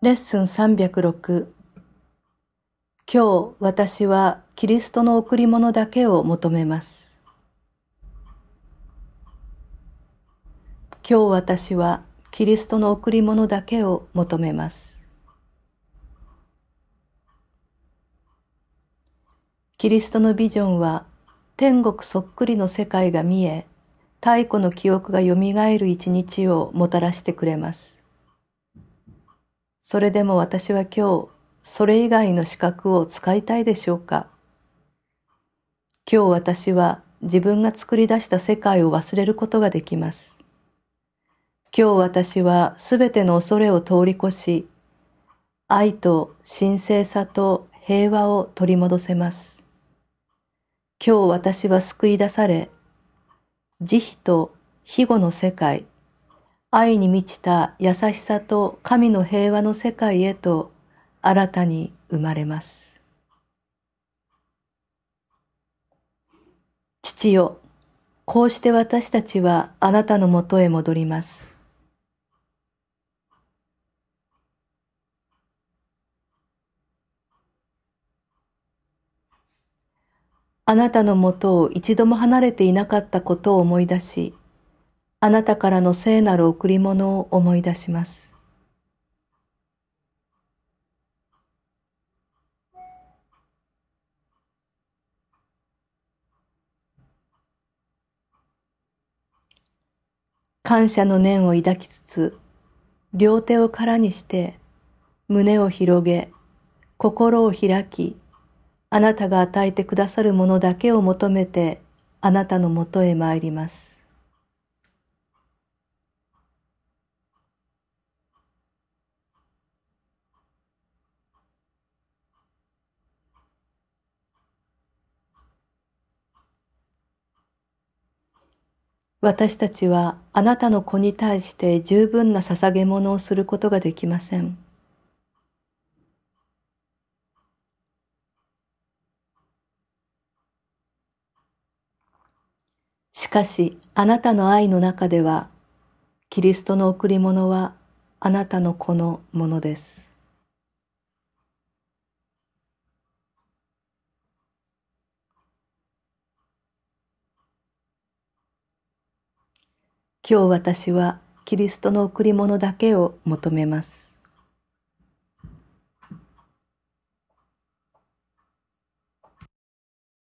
レッスン306今日私はキリストの贈り物だけを求めます。今日私はキリストの贈り物だけを求めます。キリストのビジョンは天国そっくりの世界が見え、太古の記憶がよみがえる一日をもたらしてくれます。それでも私は今日、それ以外の資格を使いたいでしょうか？今日私は自分が作り出した世界を忘れることができます。今日私はすべての恐れを通り越し、愛と神聖さと平和を取り戻せます。今日私は救い出され、慈悲と庇護の世界、愛に満ちた優しさと神の平和の世界へと新たに生まれます。父よ、こうして私たちはあなたのもとへ戻ります。あなたのもとを一度も離れていなかったことを思い出し、あなたからの聖なる贈り物を思い出します。感謝の念を抱きつつ、両手を空にして、胸を広げ、心を開き、あなたが与えてくださるものだけを求めて、あなたのもとへ参ります。私たちはあなたの子に対して十分な捧げ物をすることができません。しかしあなたの愛の中ではキリストの贈り物はあなたの子のものです。今日私はキリストの贈り物だけを求めます。